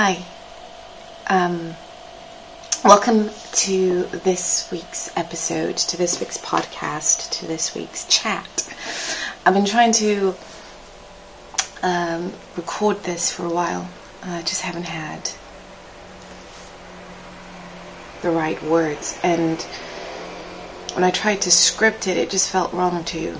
Hi. Um, welcome to this week's episode, to this week's podcast, to this week's chat. I've been trying to um, record this for a while. I just haven't had the right words. And when I tried to script it, it just felt wrong to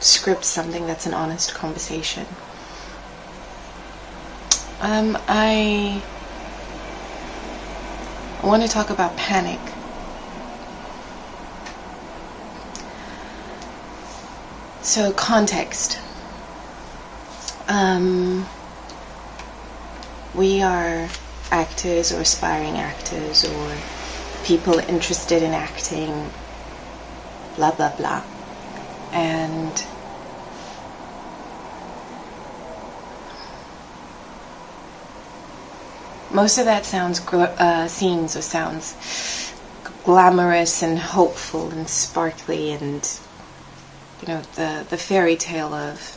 script something that's an honest conversation. Um, I want to talk about panic. So, context. Um, we are actors or aspiring actors or people interested in acting, blah, blah, blah. And most of that sounds uh, scenes or sounds glamorous and hopeful and sparkly and you know the the fairy tale of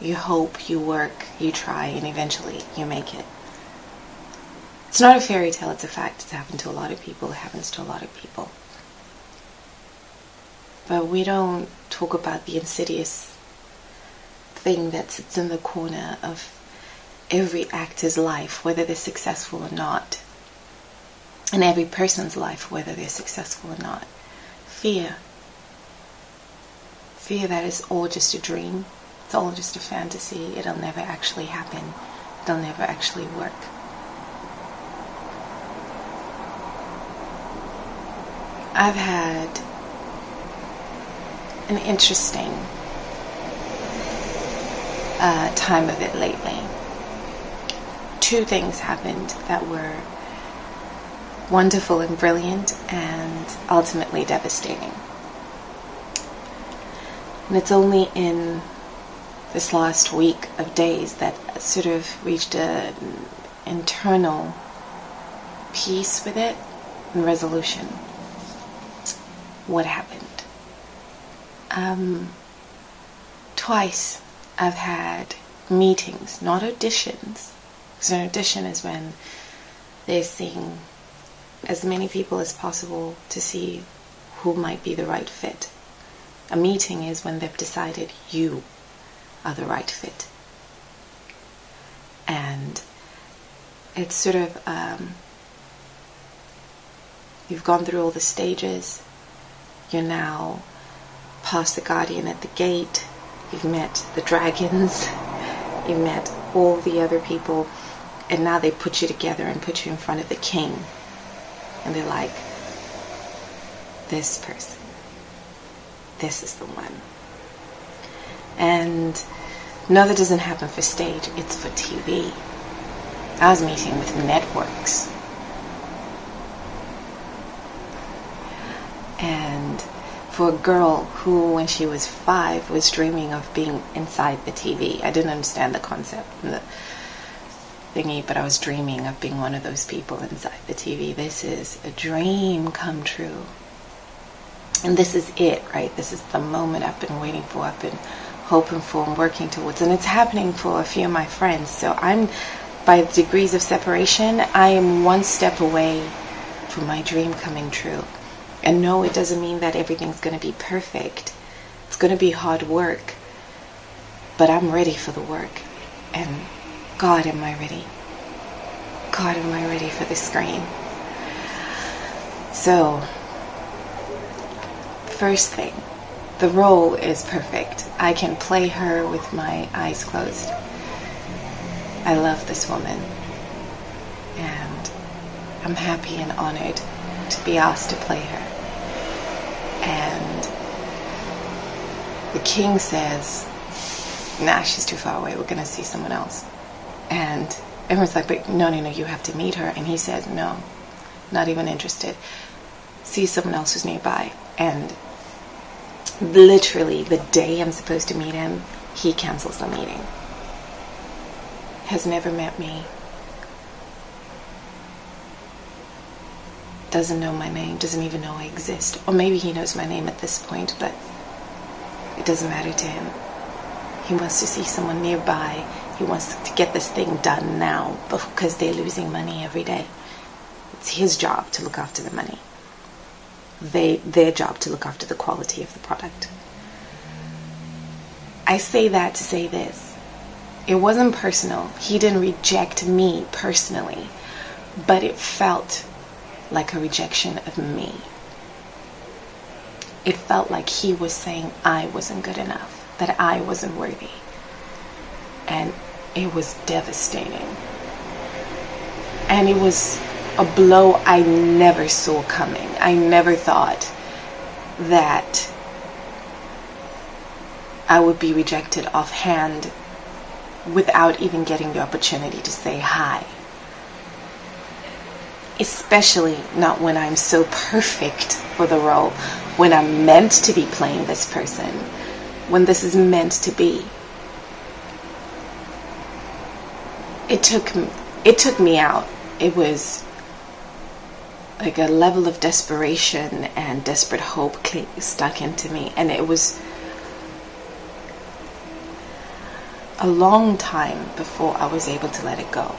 you hope you work you try and eventually you make it. It's not a fairy tale it's a fact it's happened to a lot of people it happens to a lot of people. But we don't talk about the insidious thing that sits in the corner of every actor's life, whether they're successful or not, and every person's life, whether they're successful or not. Fear. Fear that is all just a dream, it's all just a fantasy, it'll never actually happen, it'll never actually work. I've had an interesting uh, time of it lately two things happened that were wonderful and brilliant and ultimately devastating. And it's only in this last week of days that sort of reached an internal peace with it and resolution. What happened? Um, twice I've had meetings, not auditions, because an audition is when they're seeing as many people as possible to see who might be the right fit. A meeting is when they've decided you are the right fit. And it's sort of, um, you've gone through all the stages, you're now past the guardian at the gate, you've met the dragons, you've met all the other people and now they put you together and put you in front of the king. And they're like, this person, this is the one. And no, that doesn't happen for stage, it's for TV. I was meeting with networks. And for a girl who, when she was five, was dreaming of being inside the TV, I didn't understand the concept thingy, but I was dreaming of being one of those people inside the TV. This is a dream come true. And this is it, right? This is the moment I've been waiting for, I've been hoping for and working towards. And it's happening for a few of my friends. So I'm, by degrees of separation, I am one step away from my dream coming true. And no, it doesn't mean that everything's going to be perfect. It's going to be hard work. But I'm ready for the work. And God, am I ready? God, am I ready for the screen? So, first thing, the role is perfect. I can play her with my eyes closed. I love this woman. And I'm happy and honored to be asked to play her. And the king says, nah, she's too far away. We're going to see someone else. And everyone's like, but no, no, no, you have to meet her. And he says, no, not even interested. See someone else who's nearby. And literally the day I'm supposed to meet him, he cancels the meeting. Has never met me. Doesn't know my name, doesn't even know I exist. Or maybe he knows my name at this point, but it doesn't matter to him. He wants to see someone nearby He wants to get this thing done now because they're losing money every day. It's his job to look after the money. They, their job to look after the quality of the product. I say that to say this. It wasn't personal. He didn't reject me personally, but it felt like a rejection of me. It felt like he was saying I wasn't good enough, that I wasn't worthy. And it was devastating. And it was a blow I never saw coming. I never thought that I would be rejected offhand without even getting the opportunity to say hi. Especially not when I'm so perfect for the role, when I'm meant to be playing this person, when this is meant to be. It took it took me out. It was like a level of desperation and desperate hope stuck into me and it was a long time before I was able to let it go.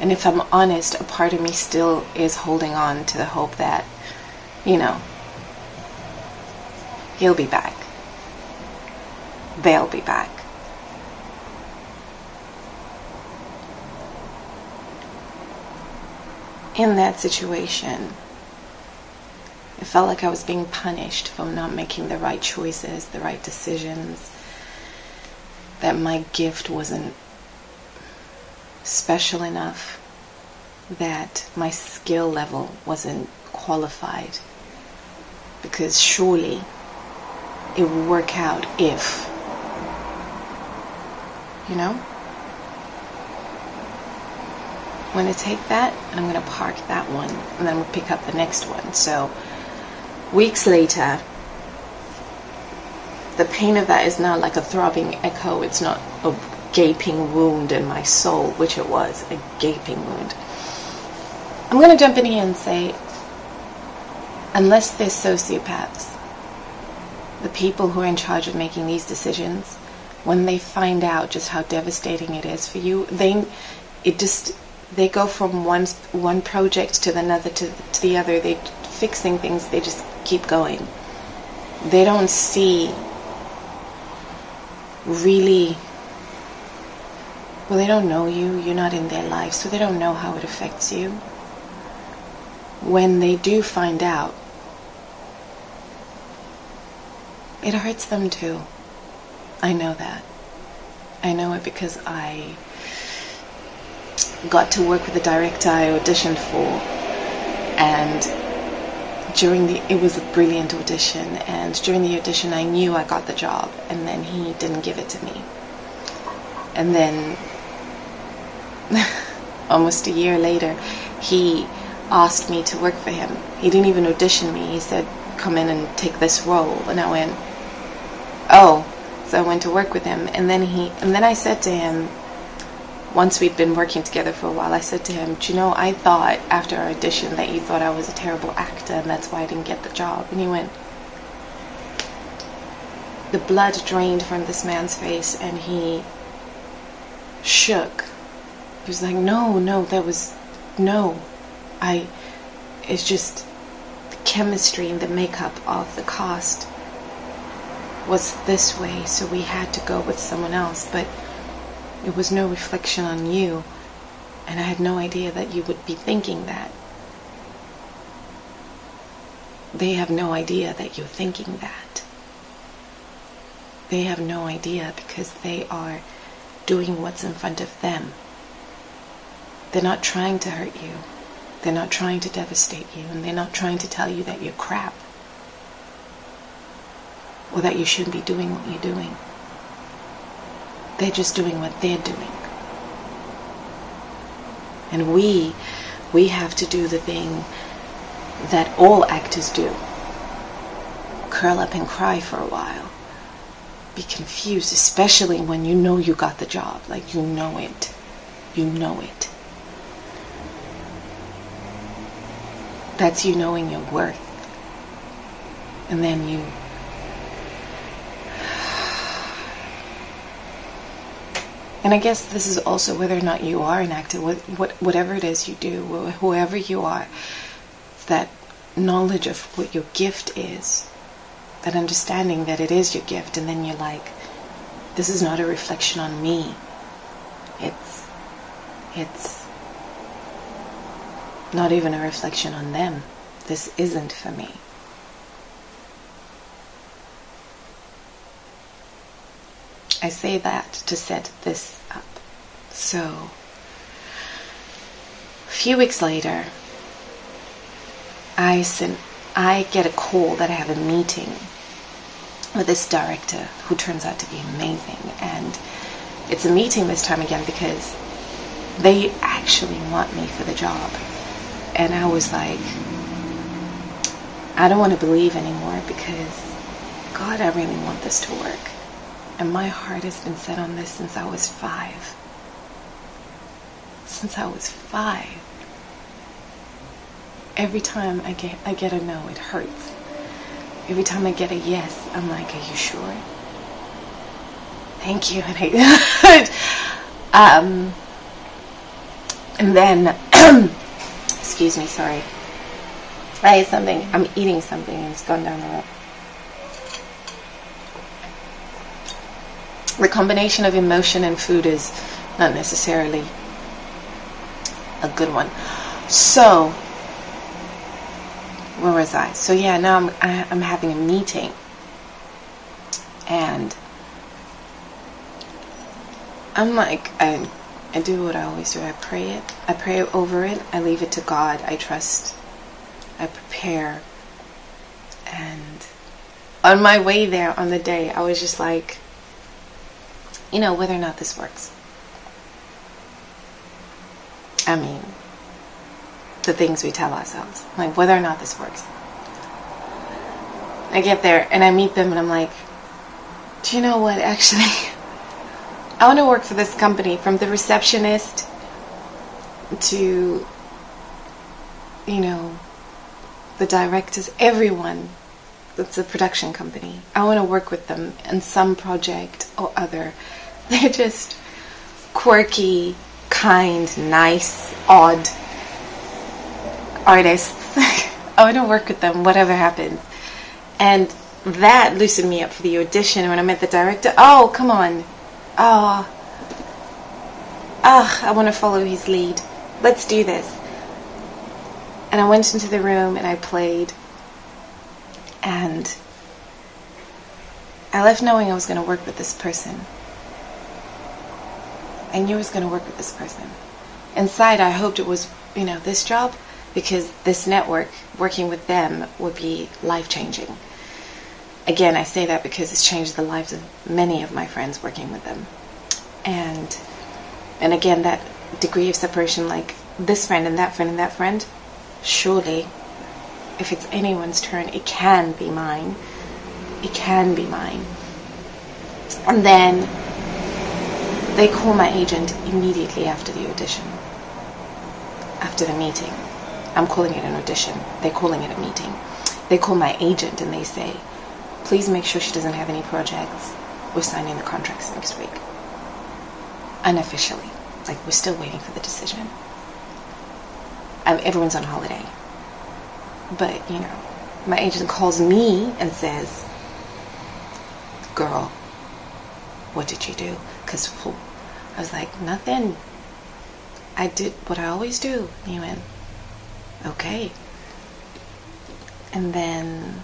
And if I'm honest, a part of me still is holding on to the hope that, you know, he'll be back. They'll be back. In that situation, it felt like I was being punished for not making the right choices, the right decisions, that my gift wasn't special enough, that my skill level wasn't qualified. Because surely it would work out if, you know? I'm going to take that and I'm going to park that one and then we'll pick up the next one. So, weeks later, the pain of that is now like a throbbing echo. It's not a gaping wound in my soul, which it was a gaping wound. I'm going to jump in here and say, unless they're sociopaths, the people who are in charge of making these decisions, when they find out just how devastating it is for you, they it just they go from one one project to another to, to the other. They fixing things. They just keep going. They don't see really well they don't know you you're not in their life so they don't know how it affects you when they do find out it hurts them too i know that i know it because i got to work with the director i auditioned for and during the it was a brilliant audition and during the audition I knew I got the job and then he didn't give it to me. And then almost a year later he asked me to work for him. He didn't even audition me. He said come in and take this role. And I went oh. So I went to work with him and then he and then I said to him once we'd been working together for a while, I said to him, Do you know, I thought after our audition that you thought I was a terrible actor and that's why I didn't get the job. And he went, The blood drained from this man's face and he shook. He was like, No, no, that was, no. I, it's just the chemistry and the makeup of the cast was this way, so we had to go with someone else. But it was no reflection on you, and I had no idea that you would be thinking that. They have no idea that you're thinking that. They have no idea because they are doing what's in front of them. They're not trying to hurt you. They're not trying to devastate you. And they're not trying to tell you that you're crap. Or that you shouldn't be doing what you're doing. They're just doing what they're doing. And we, we have to do the thing that all actors do. Curl up and cry for a while. Be confused, especially when you know you got the job. Like you know it. You know it. That's you knowing your worth. And then you And I guess this is also whether or not you are an actor, what, what, whatever it is you do, whoever you are, that knowledge of what your gift is, that understanding that it is your gift, and then you're like, this is not a reflection on me. It's, it's not even a reflection on them. This isn't for me. I say that to set this up. So, a few weeks later, I sent, I get a call that I have a meeting with this director who turns out to be amazing, and it's a meeting this time again because they actually want me for the job, and I was like, I don't want to believe anymore because God, I really want this to work. And my heart has been set on this since I was five. Since I was five. Every time I get I get a no, it hurts. Every time I get a yes, I'm like, are you sure? Thank you. And, I, um, and then, excuse me, sorry. I ate something. I'm eating something and it's gone down the road. The combination of emotion and food is not necessarily a good one. So, where was I? So yeah, now I'm I, am i am having a meeting, and I'm like I I do what I always do. I pray it. I pray over it. I leave it to God. I trust. I prepare. And on my way there on the day, I was just like, you know, whether or not this works. I mean, the things we tell ourselves, like whether or not this works. I get there and I meet them and I'm like, do you know what? Actually, I want to work for this company from the receptionist to, you know, the directors, everyone that's a production company. I want to work with them in some project or other they're just quirky, kind, nice, odd artists. I want to work with them, whatever happens. And that loosened me up for the audition when I met the director. Oh, come on. Oh. Ah, oh, I want to follow his lead. Let's do this. And I went into the room and I played. And I left knowing I was going to work with this person. I knew I was going to work with this person. Inside, I hoped it was, you know, this job because this network, working with them, would be life changing. Again, I say that because it's changed the lives of many of my friends working with them. And and again, that degree of separation, like this friend and that friend and that friend, surely, if it's anyone's turn, it can be mine. It can be mine. And then they call my agent immediately after the audition, after the meeting. I'm calling it an audition. They're calling it a meeting. They call my agent and they say, please make sure she doesn't have any projects. We're signing the contracts next week. Unofficially. Like, we're still waiting for the decision. Everyone's on holiday. But, you know, my agent calls me and says, girl, what did you do? Because I was like, nothing. I did what I always do. And he went, okay. And then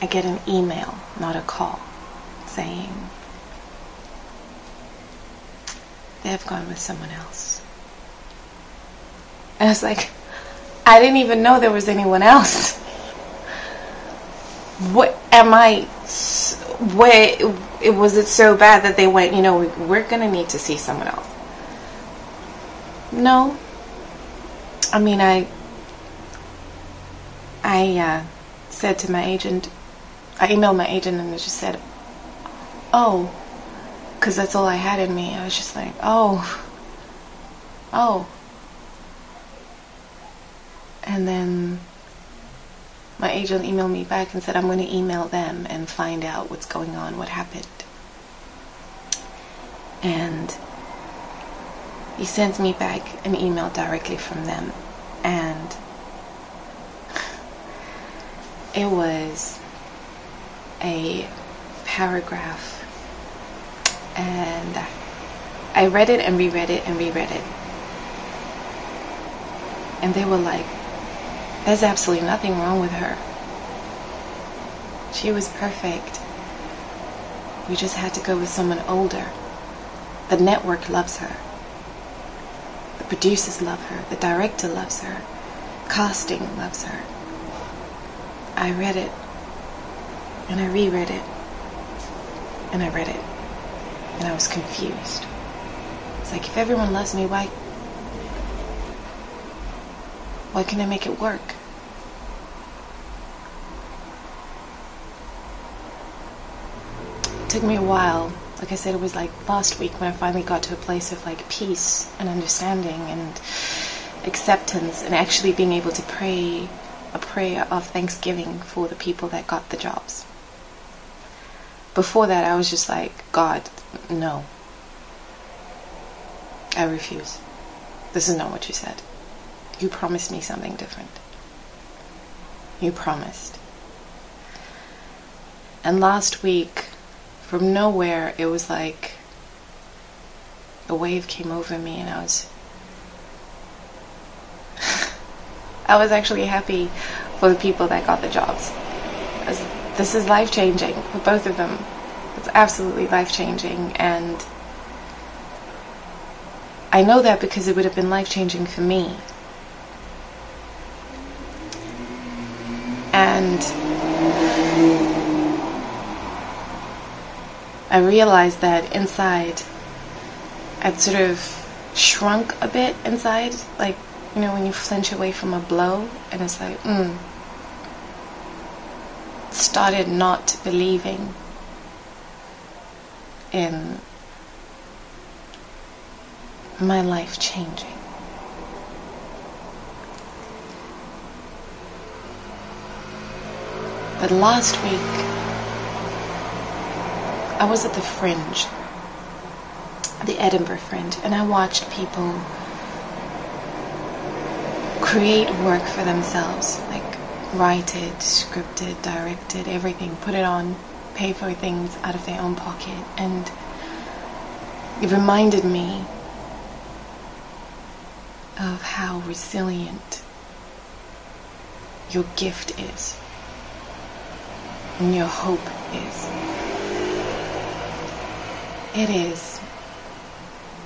I get an email, not a call, saying they have gone with someone else. And I was like, I didn't even know there was anyone else. What am I? Where it was it so bad that they went, you know, we're going to need to see someone else. No. I mean, I I uh, said to my agent, I emailed my agent and I just said, oh, because that's all I had in me. I was just like, oh, oh. And then my agent emailed me back and said, I'm going to email them and find out what's going on, what happened. And he sent me back an email directly from them. And it was a paragraph. And I read it and reread it and reread it. And they were like, there's absolutely nothing wrong with her. She was perfect. We just had to go with someone older. The network loves her. The producers love her. The director loves her. Casting loves her. I read it. And I reread it. And I read it. And I was confused. It's like, if everyone loves me, why? Why can't I make it work? It took me a while. Like I said, it was like last week when I finally got to a place of like peace and understanding and acceptance and actually being able to pray a prayer of thanksgiving for the people that got the jobs. Before that, I was just like, God, no. I refuse. This is not what you said. You promised me something different. You promised. And last week, from nowhere, it was like a wave came over me, and I was. I was actually happy for the people that got the jobs. Was, this is life changing for both of them. It's absolutely life changing, and I know that because it would have been life changing for me. And I realized that inside, I'd sort of shrunk a bit inside, like, you know, when you flinch away from a blow, and it's like, mm. Started not believing in my life changing. But last week, I was at the Fringe, the Edinburgh Fringe, and I watched people create work for themselves, like write it, script it, direct it, everything, put it on, pay for things out of their own pocket. And it reminded me of how resilient your gift is and your hope is. It is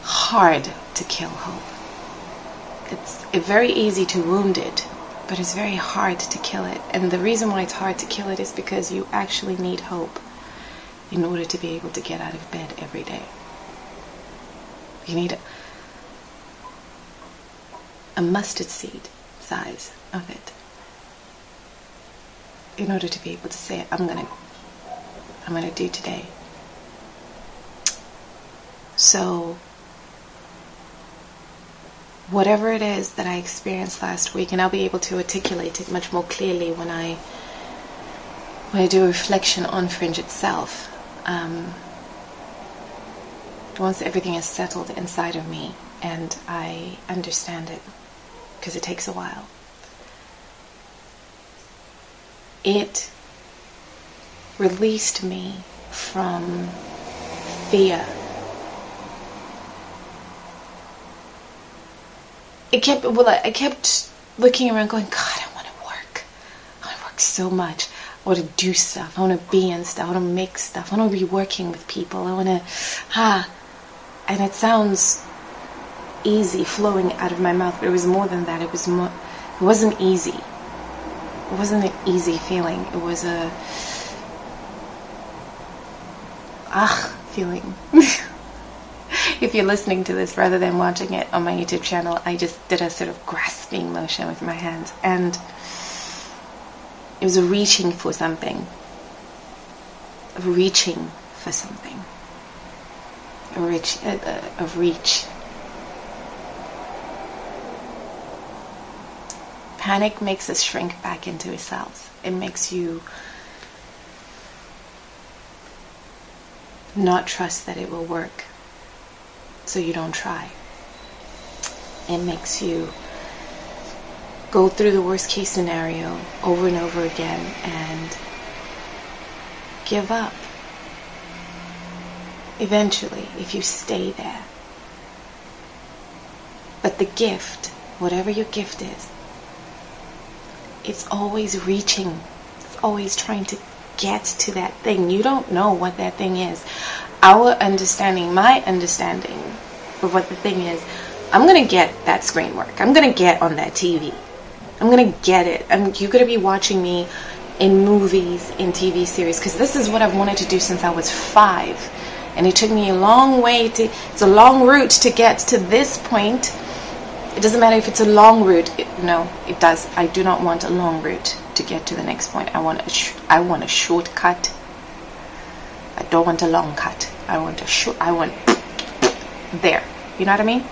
hard to kill hope. It's very easy to wound it, but it's very hard to kill it. And the reason why it's hard to kill it is because you actually need hope in order to be able to get out of bed every day. You need a, a mustard seed size of it in order to be able to say I'm gonna I'm gonna do today. So whatever it is that I experienced last week, and I'll be able to articulate it much more clearly when I when I do a reflection on Fringe itself. Um, once everything is settled inside of me and I understand it, because it takes a while. It released me from fear. It kept well I kept looking around going, God, I want to work. I want to work so much. I want to do stuff. I want to be in stuff. I want to make stuff. I want to be working with people. I want to ah and it sounds easy flowing out of my mouth, but it was more than that. It was more it wasn't easy it wasn't an easy feeling. It was a ah feeling. if you're listening to this rather than watching it on my YouTube channel, I just did a sort of grasping motion with my hands, and it was a reaching for something, reaching for something, a reach, a, a, a reach Panic makes us shrink back into ourselves. It makes you not trust that it will work. so you don't try. It makes you go through the worst case scenario over and over again and give up. Eventually, if you stay there. But the gift, whatever your gift is, it's always reaching. It's always trying to get to that thing. You don't know what that thing is. Our understanding, my understanding of what the thing is, I'm going to get that screen work. I'm going to get on that TV. I'm going to get it. I'm, you're going to be watching me in movies, in TV series, because this is what I've wanted to do since I was five. And it took me a long way to, it's a long route to get to this point. It doesn't matter if it's a long route. It, no, it does. I do not want a long route to get to the next point. I want a, sh- I want a shortcut. I don't want a long cut. I want a short, I want there. You know what I mean?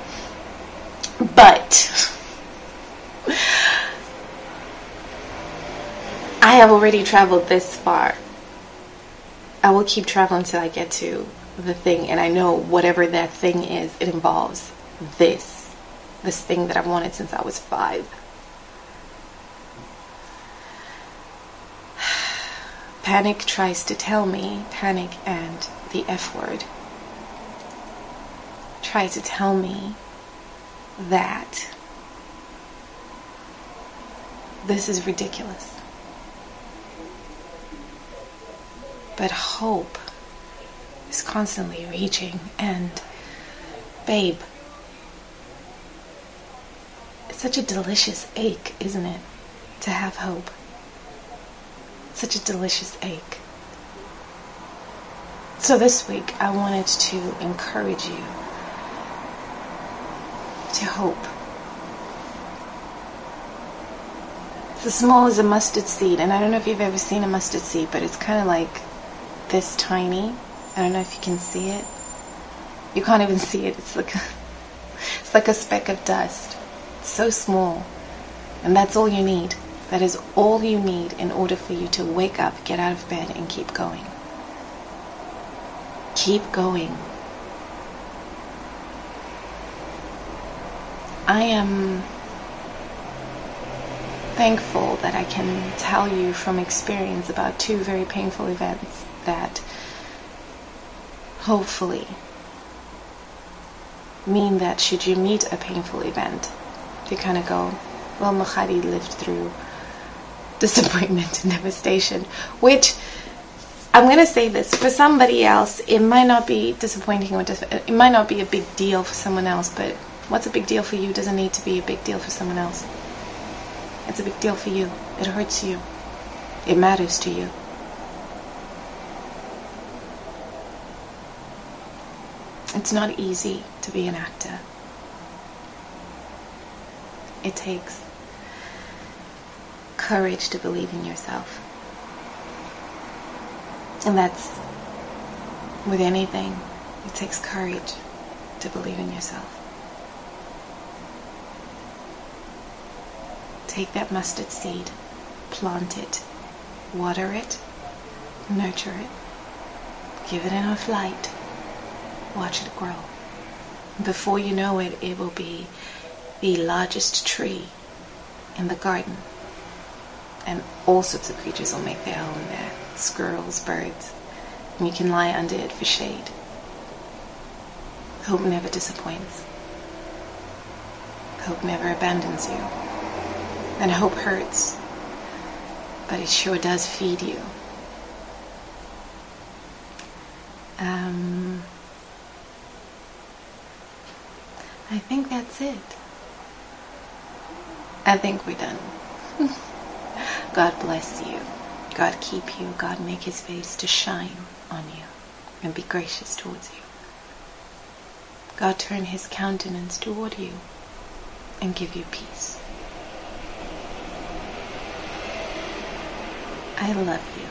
But I have already traveled this far. I will keep traveling until I get to the thing, and I know whatever that thing is, it involves this. This thing that I've wanted since I was five. Panic tries to tell me, panic and the F word, try to tell me that this is ridiculous. But hope is constantly reaching, and babe, such a delicious ache, isn't it? To have hope. Such a delicious ache. So this week, I wanted to encourage you to hope. It's as small as a mustard seed, and I don't know if you've ever seen a mustard seed, but it's kind of like this tiny. I don't know if you can see it. You can't even see it. It's like a, it's like a speck of dust. So small. And that's all you need. That is all you need in order for you to wake up, get out of bed, and keep going. Keep going. I am thankful that I can tell you from experience about two very painful events that hopefully mean that should you meet a painful event, you kind of go, well, Mahadi lived through disappointment and devastation, which I'm going to say this for somebody else, it might not be disappointing or dis- it might not be a big deal for someone else, but what's a big deal for you doesn't need to be a big deal for someone else. It's a big deal for you. It hurts you. It matters to you. It's not easy to be an actor. It takes courage to believe in yourself. And that's with anything, it takes courage to believe in yourself. Take that mustard seed, plant it, water it, nurture it, give it enough light Watch it grow. Before you know it, it will be the largest tree in the garden. And all sorts of creatures will make their home there squirrels, birds. And you can lie under it for shade. Hope never disappoints. Hope never abandons you. And hope hurts, but it sure does feed you. Um, I think that's it. I think we're done. God bless you. God keep you. God make his face to shine on you and be gracious towards you. God turn his countenance toward you and give you peace. I love you.